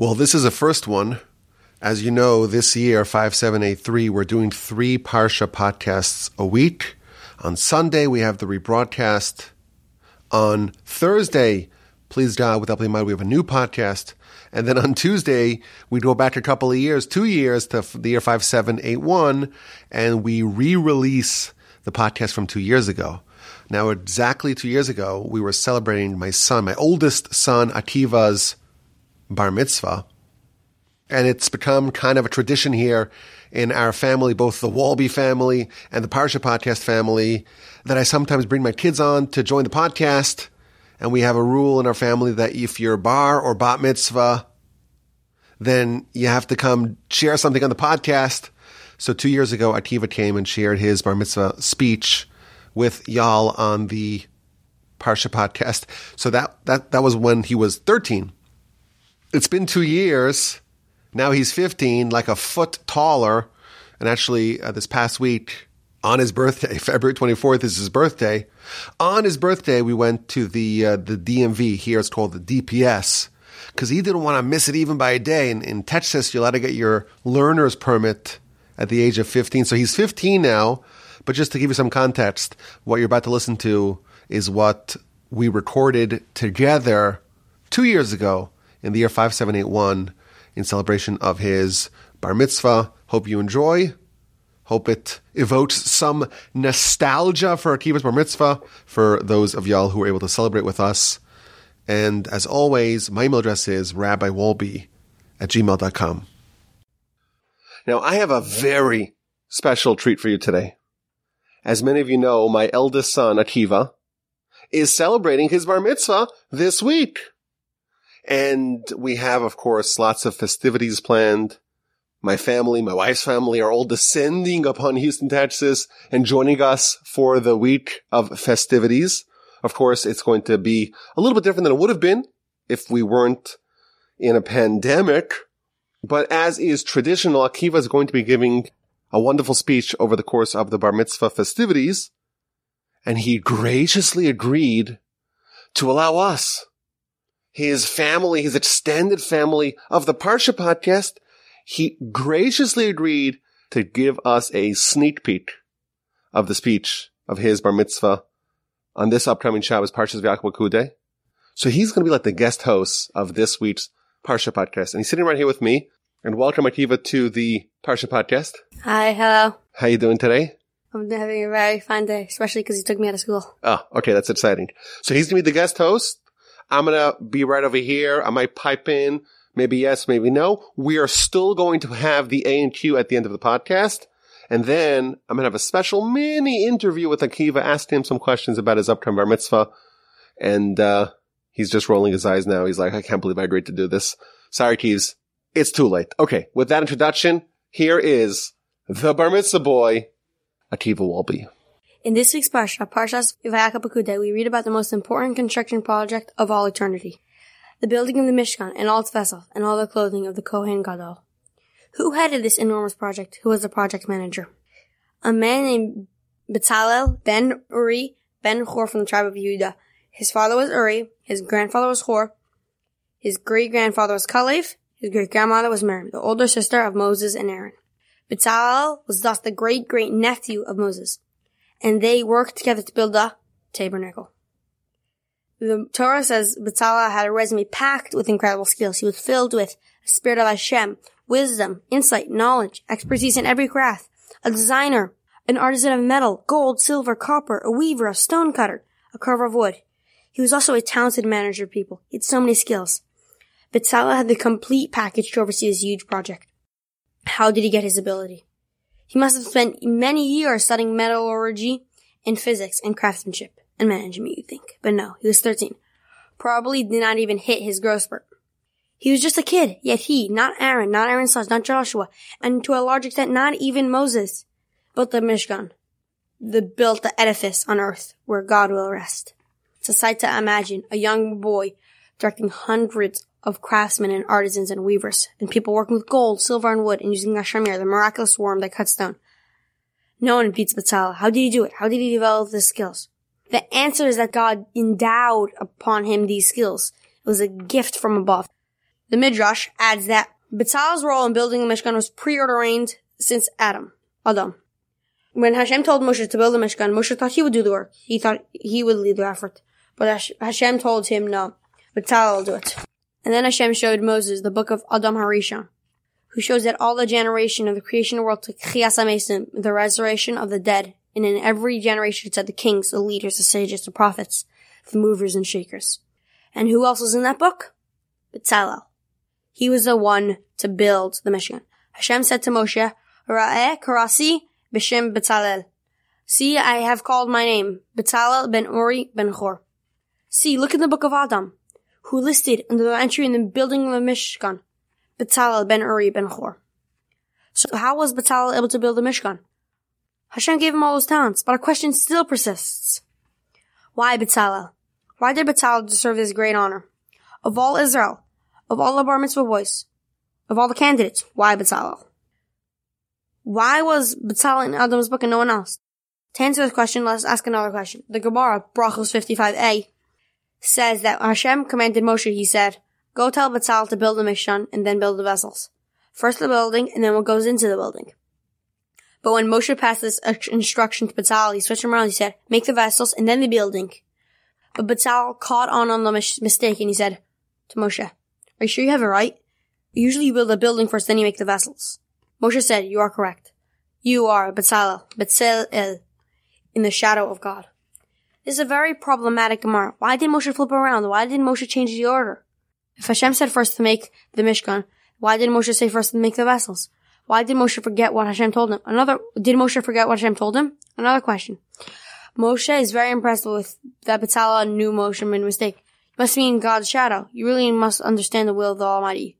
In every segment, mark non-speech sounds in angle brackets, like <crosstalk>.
Well, this is a first one. As you know, this year, 5783, we're doing three Parsha podcasts a week. On Sunday, we have the rebroadcast. On Thursday, please God, with Help Mind, we have a new podcast. And then on Tuesday, we go back a couple of years, two years to the year 5781, and we re-release the podcast from two years ago. Now, exactly two years ago, we were celebrating my son, my oldest son, Akiva's bar mitzvah. And it's become kind of a tradition here in our family, both the Wolbe family and the Parsha podcast family, that I sometimes bring my kids on to join the podcast. And we have a rule in our family that if you're bar or bat mitzvah, then you have to come share something on the podcast. So two years ago, Akiva came and shared his bar mitzvah speech with y'all on the Parsha podcast. So that, that, that was when he was 13. It's been two years now he's 15, like a foot taller. And actually, uh, this past week, on his birthday, <laughs> February 24th is his birthday. On his birthday, we went to the uh, the DMV. Here it's called the DPS because he didn't want to miss it even by a day. In, in Texas, you're allowed to get your learner's permit at the age of 15. So he's 15 now. But just to give you some context, what you're about to listen to is what we recorded together two years ago in the year 5781 in celebration of his bar mitzvah. Hope you enjoy. Hope it evokes some nostalgia for Akiva's bar mitzvah for those of y'all who were able to celebrate with us. And as always, my email address is rabbiwolbe at gmail.com. Now, I have a very special treat for you today. As many of you know, my eldest son, Akiva, is celebrating his bar mitzvah this week. And we have, of course, lots of festivities planned. My family, my wife's family are all descending upon Houston, Texas and joining us for the week of festivities. Of course, it's going to be a little bit different than it would have been if we weren't in a pandemic. But as is traditional, Akiva is going to be giving a wonderful speech over the course of the bar mitzvah festivities. And he graciously agreed to allow us his family, his extended family of the Parsha podcast, he graciously agreed to give us a sneak peek of the speech of his bar mitzvah on this upcoming Shabbos Parshas Vayakhel So he's going to be like the guest host of this week's Parsha podcast. And he's sitting right here with me. And welcome, Akiva, to the Parsha podcast. Hi, hello. How you doing today? I'm having a very fine day, especially because he took me out of school. Oh, okay, that's exciting. So he's going to be the guest host. I'm going to be right over here. I might pipe in. Maybe yes, maybe no. We are still going to have the A and Q at the end of the podcast. And then I'm going to have a special mini interview with Akiva, asking him some questions about his upcoming bar mitzvah. And, uh, he's just rolling his eyes now. He's like, I can't believe I agreed to do this. Sorry, Keys. It's too late. Okay. With that introduction, here is the bar mitzvah boy, Akiva Wolbe. In this week's Parsha, Parshas Vayakhel-Pekudei, we read about the most important construction project of all eternity. The building of the Mishkan and all its vessels and all the clothing of the Kohen Gadol. Who headed this enormous project? Who was the project manager? A man named Bezalel ben Uri ben Hur from the tribe of Judah. His father was Uri, his grandfather was Hur, his great grandfather was Kalev, his great grandmother was Miriam, the older sister of Moses and Aaron. Bezalel was thus the great great nephew of Moses and they worked together to build the tabernacle. The Torah says Bezalel had a resume packed with incredible skills. He was filled with a spirit of Hashem, wisdom, insight, knowledge, expertise in every craft, a designer, an artisan of metal, gold, silver, copper, a weaver, a stone cutter, a carver of wood. He was also a talented manager of people. He had so many skills. Bezalel had the complete package to oversee this huge project. How did he get his ability? He must have spent many years studying metallurgy and physics and craftsmanship and management, you'd think. But no, he was 13. Probably did not even hit his growth spurt. He was just a kid, yet he, not Aaron, not Aaron's sons, not Joshua, and to a large extent not even Moses, built the Mishkan. The built the edifice on earth where God will rest. It's a sight to imagine a young boy directing hundreds of craftsmen and artisans and weavers, and people working with gold, silver, and wood, and using Hashamir, the miraculous worm that cuts stone. No one beats Bezalel. How did he do it? How did he develop the skills? The answer is that God endowed upon him these skills. It was a gift from above. The Midrash adds that Bezalel's role in building the Mishkan was preordained since Adam, Adam. When Hashem told Moshe to build the Mishkan, Moshe thought he would do the work. He thought he would lead the effort. But Hashem told him no, Bezalel will do it. And then Hashem showed Moses the book of Adam Harishon, who shows that all the generation of the creation world Techiyas the resurrection of the dead, and in every generation it said the kings, the leaders, the sages, the prophets, the movers and shakers. And who else was in that book? Bezalel. He was the one to build the Mishkan. Hashem said to Moshe, Ra'eh karasi b'shem Bezalel. See, I have called my name, Bezalel ben Uri ben Chor. See, look in the book of Adam, who listed under the entry in the building of the Mishkan, Bezalel ben Uri ben Hur. So how was Bezalel able to build the Mishkan? Hashem gave him all those talents, but a question still persists. Why Bezalel? Why did Bezalel deserve this great honor? Of all Israel, of all the bar mitzvah boys, of all the candidates, why Bezalel? Why was Bezalel in Adam's book and no one else? To answer this question, let's ask another question. The Gemara, Brachos 55a, says that Hashem commanded Moshe, he said, Go tell Bezalel to build the Mishkan and then build the vessels. First the building and then what goes into the building. But when Moshe passed this instruction to Bezalel, he switched around. He said, make the vessels and then the building. But Bezalel caught on on the mistake and he said to Moshe, are you sure you have it right? Usually you build the building first, then you make the vessels. Moshe said, you are correct. You are Bezalel, Bezalel, in the shadow of God. This is a very problematic Gemara. Why did Moshe flip around? Why did Moshe change the order? If Hashem said first to make the Mishkan, why did Moshe say first to make the vessels? Why did Moshe forget what Hashem told him? Another, did Moshe forget what Hashem told him? Another question. Moshe is very impressed with that Bezalel knew Moshe made a mistake. It must be in God's shadow. You really must understand the will of the Almighty.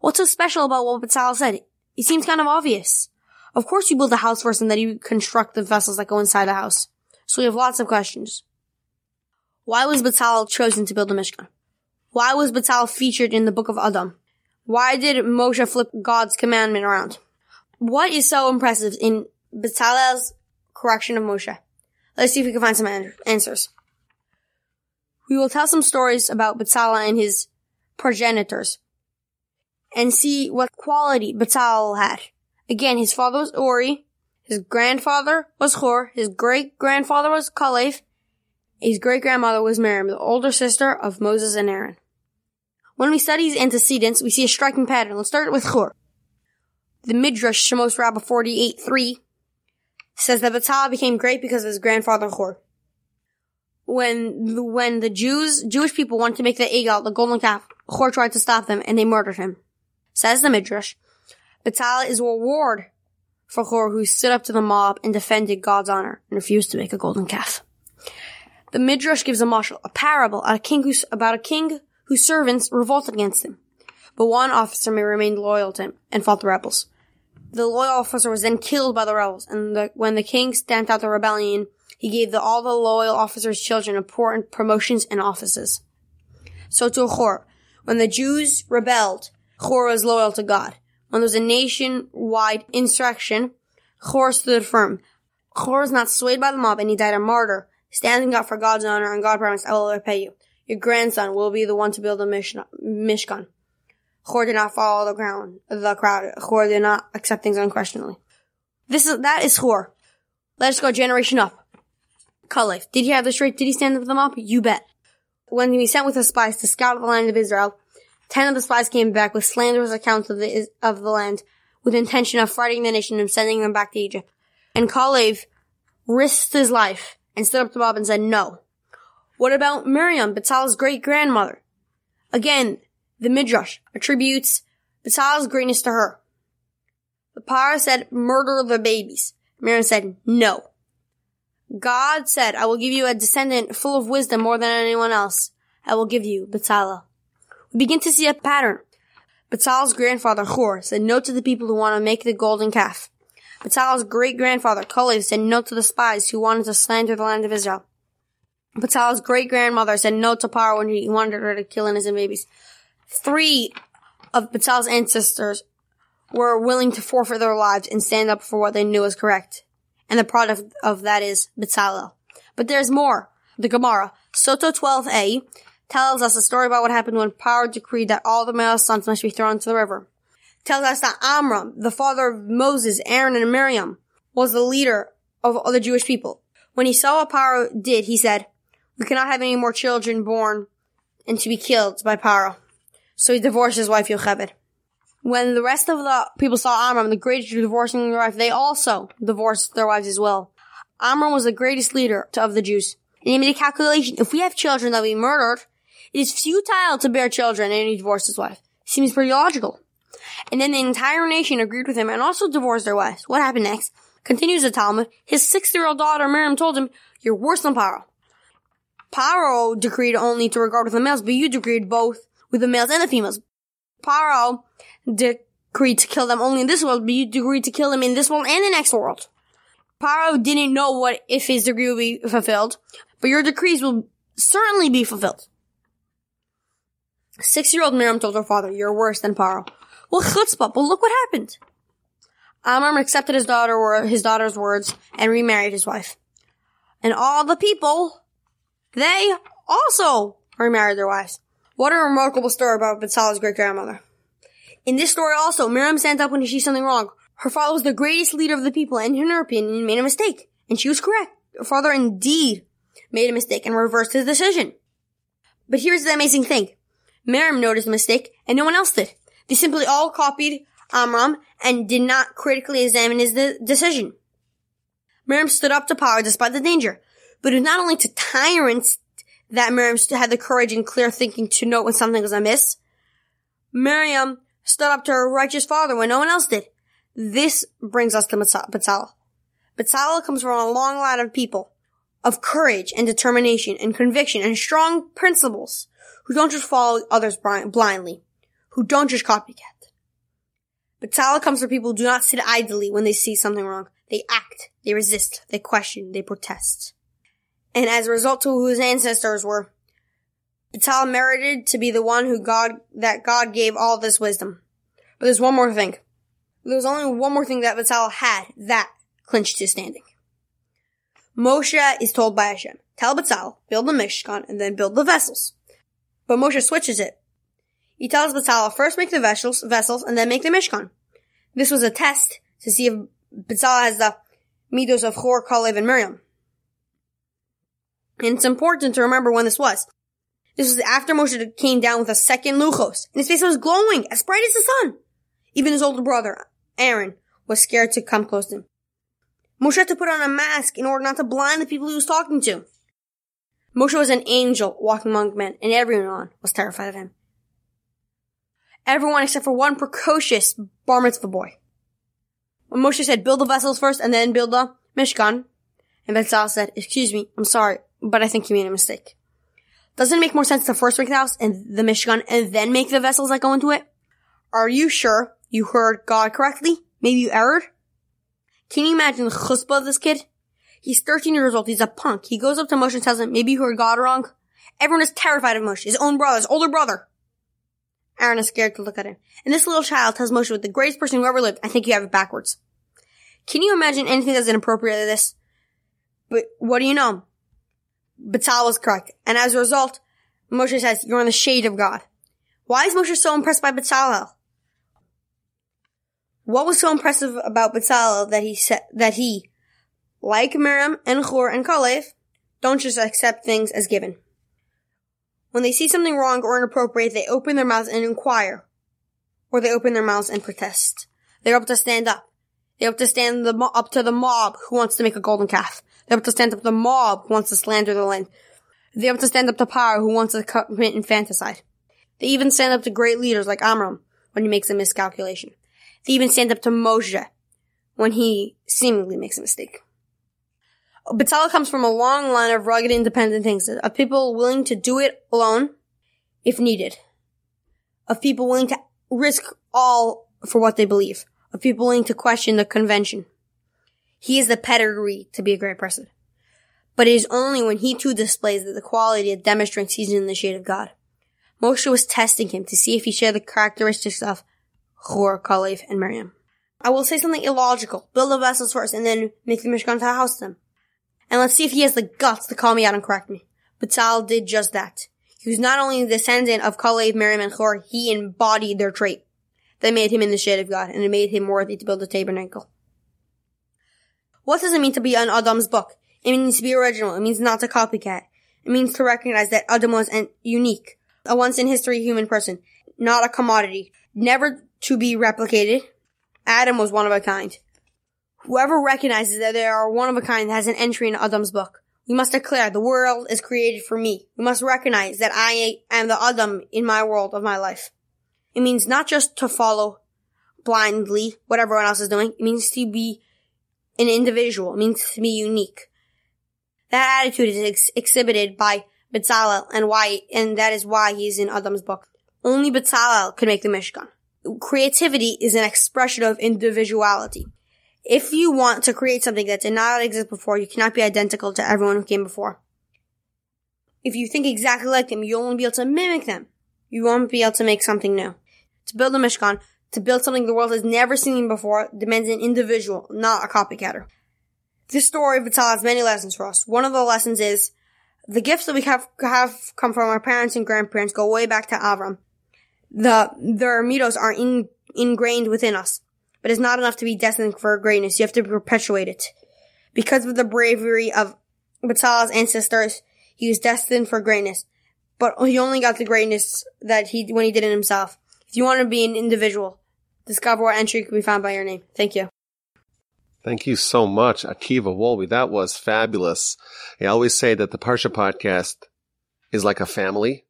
What's so special about what Bezalel said? It seems kind of obvious. Of course you build the house first and then you construct the vessels that go inside the house. So we have lots of questions. Why was Bezalel chosen to build the Mishkan? Why was Bezalel featured in the book of Adam? Why did Moshe flip God's commandment around? What is so impressive in Bezalel's correction of Moshe? Let's see if we can find some answers. We will tell some stories about Bezalel and his progenitors and see what quality Bezalel had. Again, his father was Uri, his grandfather was Hur, his great grandfather was Kalev, his great grandmother was Miriam, the older sister of Moses and Aaron. When we study his antecedents, we see a striking pattern. Let's start with Hur. The Midrash Shemos Rabbah 48.3 says that Bezalel became great because of his grandfather Hur. When, when the Jews, Jewish people wanted to make the Egel, the golden calf, Hur tried to stop them and they murdered him. Says the Midrash, Bezalel is a reward for Hur who stood up to the mob and defended God's honor and refused to make a golden calf. The Midrash gives a mashal, a parable a who's, about a king whose servants revolted against him. But one officer may remain loyal to him and fought the rebels. The loyal officer was then killed by the rebels, and the, when the king stamped out the rebellion, he gave the, all the loyal officers' children important promotions and offices. So to Hur, when the Jews rebelled, Hur was loyal to God. When there was a nationwide insurrection, Hur stood firm. Hur was not swayed by the mob, and he died a martyr, standing up for God's honor, and God promised, I will repay you. Your grandson will be the one to build a Mishkan. Hur did not follow the ground, the crowd. Hur did not accept things unquestionably. This is, that is Hur. Let us go generation up. Kalev. Did he have the straight? Did he stand up with the mob? You bet. When he sent with his spies to scout the land of Israel, ten of the spies came back with slanderous accounts of the, of the land, with intention of frightening the nation and sending them back to Egypt. And Kalev risked his life and stood up to Bob and said, no. What about Miriam, Bezalel's great grandmother? Again, the Midrash attributes Bezalel's greatness to her. The Paro said, murder the babies. Miriam said, no. God said, I will give you a descendant full of wisdom more than anyone else. I will give you Bezalel. We begin to see a pattern. Bezalel's grandfather, Hur, said no to the people who want to make the golden calf. Bezalel's great-grandfather, Kalev, said no to the spies who wanted to slander the land of Israel. Bezalel's great-grandmother said no to Paro when he wanted her to kill innocent babies. Three of Bezalel's ancestors were willing to forfeit their lives and stand up for what they knew was correct. And the product of that is Bezalel. But there's more. The Gemara, Sotah 12a, tells us a story about what happened when Paro decreed that all the male sons must be thrown into the river. Tells us that Amram, the father of Moses, Aaron, and Miriam, was the leader of all the Jewish people. When he saw what Paro did, he said, we cannot have any more children born and to be killed by Paro. So he divorced his wife Yocheved. When the rest of the people saw Amram, the greatest divorcing their wife, they also divorced their wives as well. Amram was the greatest leader of the Jews. And he made a calculation. If we have children that we murdered, it is futile to bear children and he divorced his wife. Seems pretty logical. And then the entire nation agreed with him and also divorced their wives. What happened next? Continues the Talmud. His six-year-old daughter Miriam told him, you're worse than Paro. Paro decreed only to regard with the males, but you decreed both with the males and the females. Paro decreed to kill them only in this world, but you decreed to kill them in this world and the next world. Paro didn't know what if his decree would be fulfilled, but your decrees will certainly be fulfilled. Six-year-old Miriam told her father, you're worse than Paro. Well, chutzpah, but look what happened. Amram accepted his daughter, his daughter's words and remarried his wife. And all the people, they also remarried their wives. What a remarkable story about Bezalel's great grandmother. In this story also, Miriam stands up when she sees something wrong. Her father was the greatest leader of the people and in her opinion made a mistake. And she was correct. Her father indeed made a mistake and reversed his decision. But here's the amazing thing. Miriam noticed the mistake and no one else did. They simply all copied Amram and did not critically examine his de- decision. Miriam stood up to power despite the danger. But it was not only to tyrants that Miriam had the courage and clear thinking to note when something was amiss. Miriam stood up to her righteous father when no one else did. This brings us to Bezalel. Bezalel comes from a long line of people of courage and determination and conviction and strong principles who don't just follow others blindly, who don't just copycat. Bezalel comes from people who do not sit idly when they see something wrong. They act, they resist, they question, they protest. And as a result to who his ancestors were, Bezalel merited to be the one who God, that God gave all this wisdom. But there's one more thing. There was only one more thing that Bezalel had that clinched his standing. Moshe is told by Hashem, tell Bezalel, build the Mishkan and then build the vessels. But Moshe switches it. He tells Bezalel first make the vessels, vessels and then make the Mishkan. This was a test to see if Bezalel has the midos of Hor, Kalev, and Miriam. And it's important to remember when this was. This was after Moshe came down with a second luchos, and his face was glowing, as bright as the sun. Even his older brother, Aaron, was scared to come close to him. Moshe had to put on a mask in order not to blind the people he was talking to. Moshe was an angel walking among men, and everyone on was terrified of him. Everyone except for one precocious bar mitzvah boy. When Moshe said, build the vessels first and then build the Mishkan, and Bezalel said, excuse me, I'm sorry, but I think you made a mistake. Doesn't it make more sense to first make the house and the Mishkan and then make the vessels that go into it? Are you sure you heard God correctly? Maybe you erred? Can you imagine the chutzpah of this kid? He's 13 years old. He's a punk. He goes up to Moshe and tells him, maybe you heard God wrong. Everyone is terrified of Moshe, his own brother, his older brother. Aaron is scared to look at him. And this little child tells Moshe, with the greatest person who ever lived, I think you have it backwards. Can you imagine anything that's inappropriate to this? But what do you know? Bezalel was correct. And as a result, Moshe says, you're in the shade of God. Why is Moshe so impressed by Bezalel? What was so impressive about Bezalel that he said, that he, like Miriam and Hor and Kalev, don't just accept things as given. When they see something wrong or inappropriate, they open their mouths and inquire. Or they open their mouths and protest. They're able to stand up. They're to stand the, up to the mob who wants to make a golden calf. They're to stand up to the mob who wants to slander the land. They're to stand up to power who wants to commit infanticide. They even stand up to great leaders like Amram when he makes a miscalculation. They even stand up to Moshe when he seemingly makes a mistake. Bezalel comes from a long line of rugged independent things, of people willing to do it alone if needed, of people willing to risk all for what they believe, of people willing to question the convention. He has the pedigree to be a great person. But it is only when he too displays the quality that demonstrates he's in the shade of God. Moshe was testing him to see if he shared the characteristics of Hor, Kalev, and Miriam. I will say something illogical. Build the vessels first and then make the Mishkan to house them. And let's see if he has the guts to call me out and correct me. Bezalel did just that. He was not only the descendant of Kalev, Miriam, and Chor, he embodied their trait that made him in the shade of God, and it made him worthy to build the tabernacle. What does it mean to be an Adam's book? It means to be original. It means not to copycat. It means to recognize that Adam was an unique, a once in history human person, not a commodity, never to be replicated. Adam was one of a kind. Whoever recognizes that they are one of a kind has an entry in Adam's book. We must declare the world is created for me. We must recognize that I am the Adam in my world of my life. It means not just to follow blindly what everyone else is doing. It means to be an individual. It means to be unique. That attitude is ex- exhibited by Bezalel and why, and that is why he's in Adam's book. Only Bezalel could make the Mishkan. Creativity is an expression of individuality if you want to create something that did not exist before, you cannot be identical to everyone who came before. If you think exactly like them, you'll only be able to mimic them. You won't be able to make something new. To build a Mishkan, to build something the world has never seen before, demands an individual, not a copycatter. This story of Vital has many lessons for us. One of the lessons is the gifts that we have, have come from our parents and grandparents go way back to Avram. The, their mitos are in, ingrained within us but not enough to be destined for greatness. You have to perpetuate it. Because of the bravery of Batal's ancestors, he was destined for greatness. But he only got the greatness that he, when he did it himself. If you want to be an individual, discover what entry can be found by your name. Thank you. Thank you so much, Akiva Wolbe. That was fabulous. I always say that the Parsha podcast is like a family,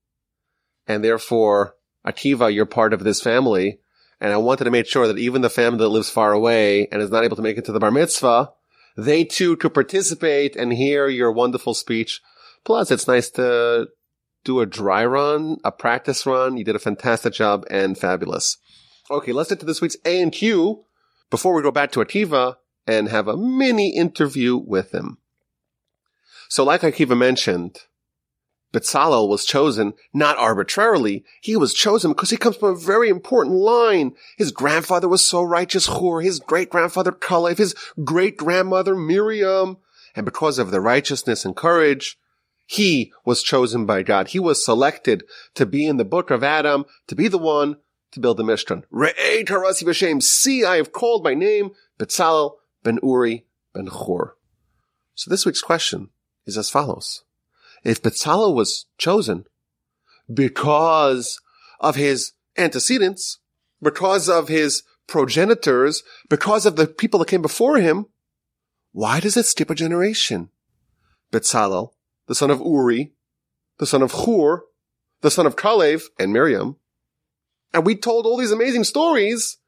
and therefore, Akiva, you're part of this family. And I wanted to make sure that even the family that lives far away and is not able to make it to the bar mitzvah, they too could participate and hear your wonderful speech. Plus, it's nice to do a dry run, a practice run. You did a fantastic job and fabulous. Okay, let's get to this week's A and Q before we go back to Akiva and have a mini interview with him. So like Akiva mentioned, Bezalel was chosen not arbitrarily. He was chosen because he comes from a very important line. His grandfather was so righteous, Hur, his great grandfather Kalev, his great grandmother Miriam. And because of the righteousness and courage, he was chosen by God. He was selected to be in the book of Adam, to be the one to build the Mishkan. See, I have called my name Bezalel ben Uri ben Hur. So this week's question is as follows if Bezalel was chosen because of his antecedents, because of his progenitors, because of the people that came before him, why does it skip a generation? Bezalel, the son of Uri, the son of Hur, the son of Kalev and Miriam. And we told all these amazing stories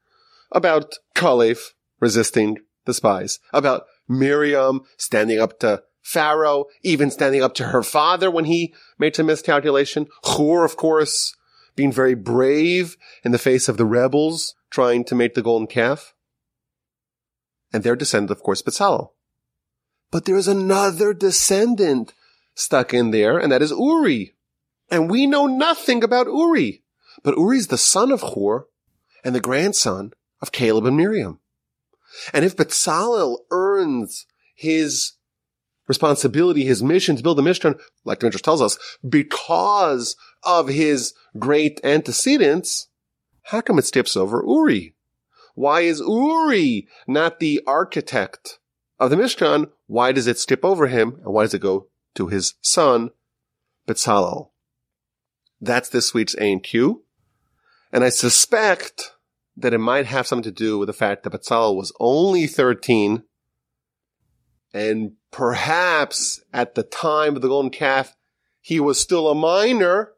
about Kalev resisting the spies, about Miriam standing up to Pharaoh, even standing up to her father when he made some miscalculation. Hur, of course, being very brave in the face of the rebels trying to make the golden calf. And their descendant, of course, Bezalel. But there is another descendant stuck in there, and that is Uri. And we know nothing about Uri. But Uri is the son of Hur and the grandson of Caleb and Miriam. And if Bezalel earns his responsibility, his mission to build the Mishkan, like the tells us, because of his great antecedents, how come it skips over Uri? Why is Uri not the architect of the Mishkan? Why does it skip over him? And why does it go to his son, Bezalel? That's this week's A and Q. And I suspect that it might have something to do with the fact that Bezalel was only 13 and perhaps at the time of the golden calf, he was still a minor,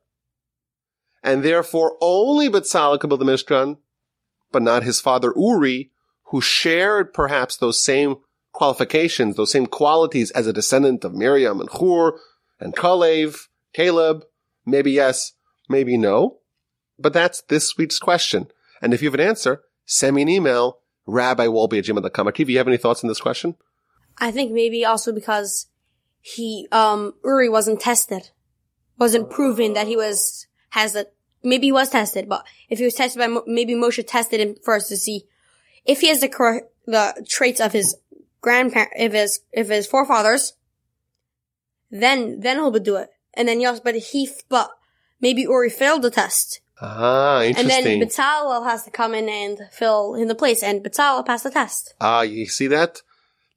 and therefore only Bezalel could build the Mishkan, but not his father Uri, who shared perhaps those same qualifications, those same qualities as a descendant of Miriam and Hur and Kalev, Caleb. Maybe yes, maybe no. But that's this week's question. And if you have an answer, send me an email, rabbiwolbe at gmail.com. Akiva, you have any thoughts on this question? I think maybe also because he, um, Uri wasn't tested. Wasn't proven that he was, has a, maybe he was tested, but if he was tested by, maybe Moshe tested him first to see if he has the correct, the traits of his grandparent, if his, if his forefathers, then, then he'll do it. And then yes, but he, but Maybe Uri failed the test. Ah, interesting. And then Bezalel has to come in and fill in the place, and Bezalel passed the test. Ah, you see that?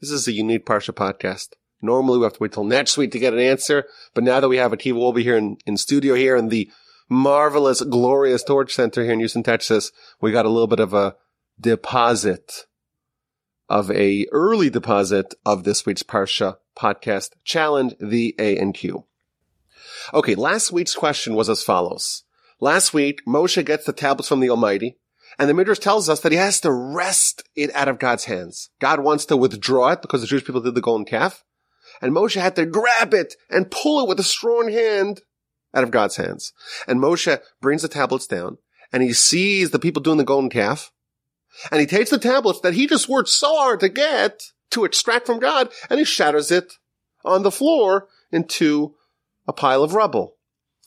This is a unique Parsha podcast. Normally we have to wait till next week to get an answer, but now that we have a TV, we'll here in, in studio here in the marvelous, glorious Torch Center here in Houston, Texas. We got a little bit of a deposit of a early deposit of this week's Parsha podcast challenge, the A and Q. Okay, last week's question was as follows. Last week, Moshe gets the tablets from the Almighty, and the Midrash tells us that he has to wrest it out of God's hands. God wants to withdraw it because the Jewish people did the golden calf, and Moshe had to grab it and pull it with a strong hand out of God's hands. And Moshe brings the tablets down, and he sees the people doing the golden calf, and he takes the tablets that he just worked so hard to get to extract from God, and he shatters it on the floor into a pile of rubble.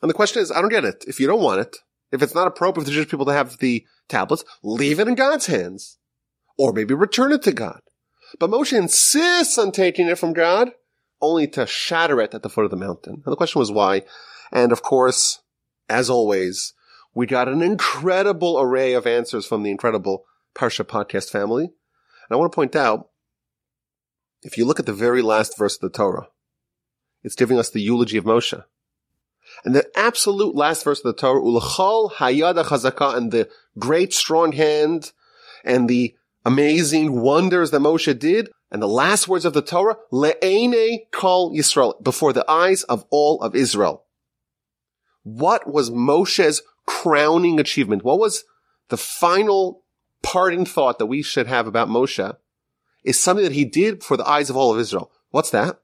And the question is, I don't get it. If you don't want it, if it's not appropriate for the Jewish people to have the tablets, leave it in God's hands. Or maybe return it to God. But Moshe insists on taking it from God, only to shatter it at the foot of the mountain. And the question was why. And of course, as always, we got an incredible array of answers from the incredible Parsha podcast family. And I want to point out, if you look at the very last verse of the Torah, it's giving us the eulogy of Moshe. And the absolute last verse of the Torah, Ulachol Hayada Chazaka, and the great strong hand and the amazing wonders that Moshe did, and the last words of the Torah, Le'ene Kol Yisrael, before the eyes of all of Israel. What was Moshe's crowning achievement? What was the final parting thought that we should have about Moshe? Is something that he did for the eyes of all of Israel. What's that?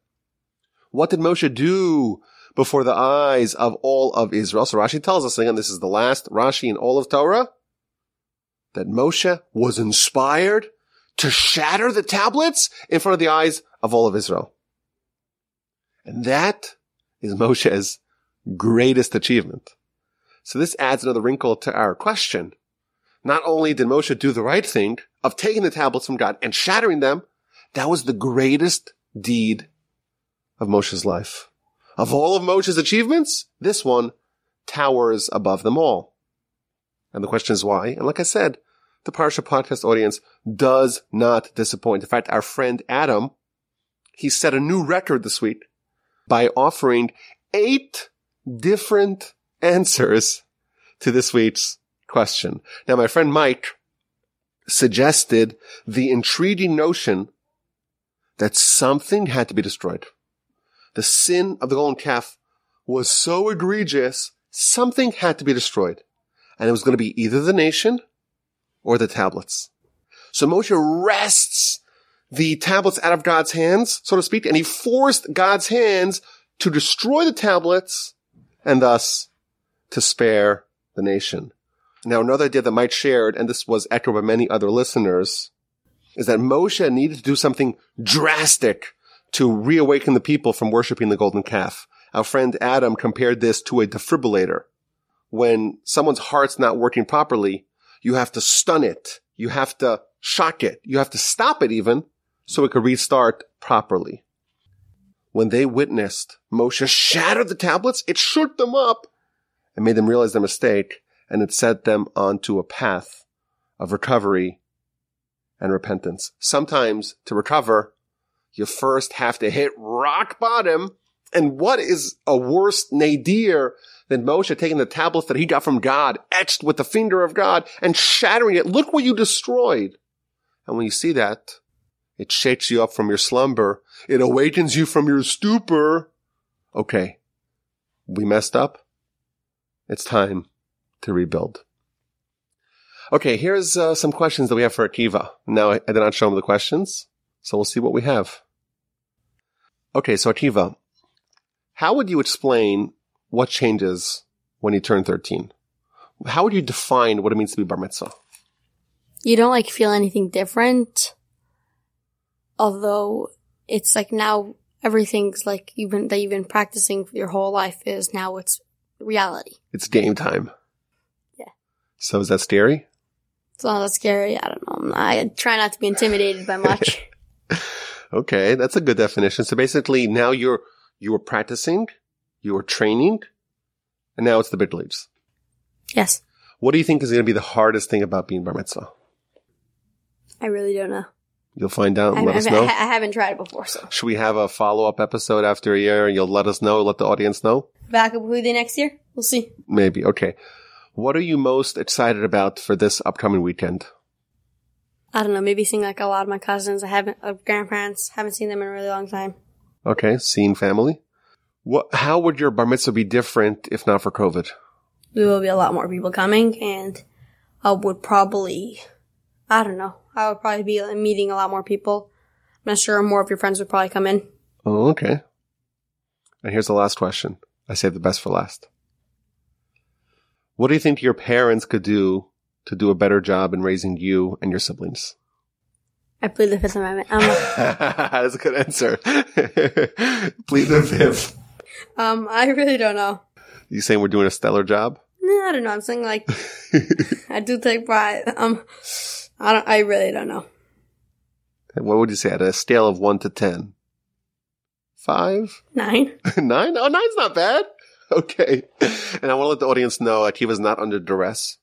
What did Moshe do before the eyes of all of Israel? So Rashi tells us again, this is the last Rashi in all of Torah, that Moshe was inspired to shatter the tablets in front of the eyes of all of Israel. And that is Moshe's greatest achievement. So this adds another wrinkle to our question. Not only did Moshe do the right thing of taking the tablets from God and shattering them, that was the greatest deed of Moshe's life. Of all of Moshe's achievements, this one towers above them all. And the question is why? And like I said, the Parsha podcast audience does not disappoint. In fact, our friend Adam, he set a new record this week by offering eight different answers to this week's question. Now, my friend Mike suggested the intriguing notion that something had to be destroyed. The sin of the golden calf was so egregious, something had to be destroyed. And it was going to be either the nation or the tablets. So Moshe wrests the tablets out of God's hands, so to speak, and he forced God's hands to destroy the tablets and thus to spare the nation. Now, another idea that Mike shared, and this was echoed by many other listeners, is that Moshe needed to do something drastic to reawaken the people from worshiping the golden calf. Our friend Adam compared this to a defibrillator. When someone's heart's not working properly, you have to stun it. You have to shock it. You have to stop it even so it could restart properly. When they witnessed Moshe shatter the tablets, it shook them up and made them realize their mistake and it set them onto a path of recovery and repentance. Sometimes to recover, you first have to hit rock bottom. And what is a worse nadir than Moshe taking the tablets that he got from God, etched with the finger of God, and shattering it? Look what you destroyed. And when you see that, it shakes you up from your slumber. It awakens you from your stupor. Okay. We messed up. It's time to rebuild. Okay, here's uh, some questions that we have for Akiva. Now, I, did not show him the questions, so we'll see what we have. Okay, so Akiva, how would you explain what changes when you turn 13? How would you define what it means to be bar mitzvah? You don't like feel anything different. Although it's like now everything's like you've been that you've been practicing your whole life is now it's reality. It's game time. Yeah. So is that scary? It's not that scary. I don't know. I try not to be intimidated by much. <laughs> Okay, that's a good definition. So basically now you're, you're practicing, you're training and now it's the big leagues. Yes. What do you think is going to be the hardest thing about being bar mitzvah? I really don't know. You'll find out and I, let I, us know. I haven't tried it before, so. Should we have a follow up episode after a year and you'll let us know, let the audience know? Back up who they next year? We'll see. Maybe. Okay. What are you most excited about for this upcoming weekend? I don't know, maybe seeing like a lot of my cousins. I haven't, uh, grandparents, haven't seen them in a really long time. Okay. Seeing family. What, how would your bar mitzvah be different if not for COVID? There will be a lot more people coming and I would probably, I don't know, I would probably be meeting a lot more people. I'm not sure more of your friends would probably come in. Oh, okay. And here's the last question. I saved the best for last. What do you think your parents could do to do a better job in raising you and your siblings? I plead the Fifth Amendment. Um, <laughs> That's a good answer. <laughs> Plead the fifth. um, I really don't know. You saying we're doing a stellar job? No, I don't know. I'm saying like, <laughs> I do take pride. Um, I don't, I really don't know. What would you say at a scale of one to ten? Five? Nine? Nine? Oh, nine's not bad. Okay. And I want to let the audience know Akiva's not under duress.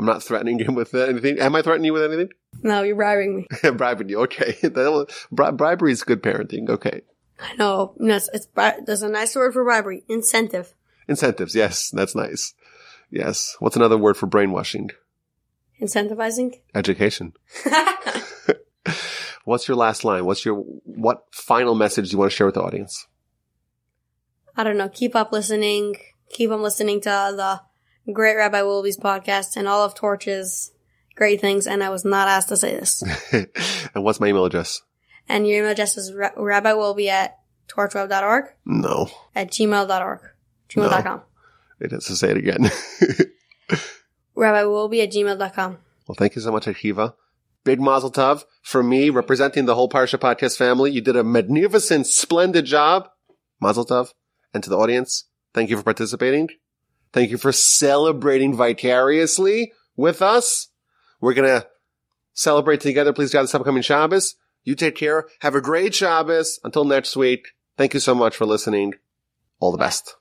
I'm not threatening him with anything. Am I threatening you with anything? No, you're bribing me. I'm <laughs> Bribing you. Okay. <laughs> Bri- bribery is good parenting. Okay. I know. No, it's, it's, bri- there's a nice word for bribery. Incentive. Incentives. Yes. That's nice. Yes. What's another word for brainwashing? Incentivizing. Education. <laughs> What's your last line? What's your, what final message do you want to share with the audience? I don't know. Keep up listening. Keep on listening to the Great Rabbi Wolbe's podcast and all of Torch's great things. And I was not asked to say this. <laughs> and what's my email address? And your email address is ra- rabbiwolbe at torchweb.org No. at gmail.org. Gmail.com. It is to say it again. <laughs> rabbiwolbe at gmail.com. Well, thank you so much, Akiva. Big mazel tov for me representing the whole Parsha podcast family. You did a magnificent, splendid job. Mazel tov. And to the audience, thank you for participating. Thank you for celebrating vicariously with us. We're going to celebrate together. Please God this upcoming Shabbos. You take care. Have a great Shabbos. Until next week. Thank you so much for listening. All the best.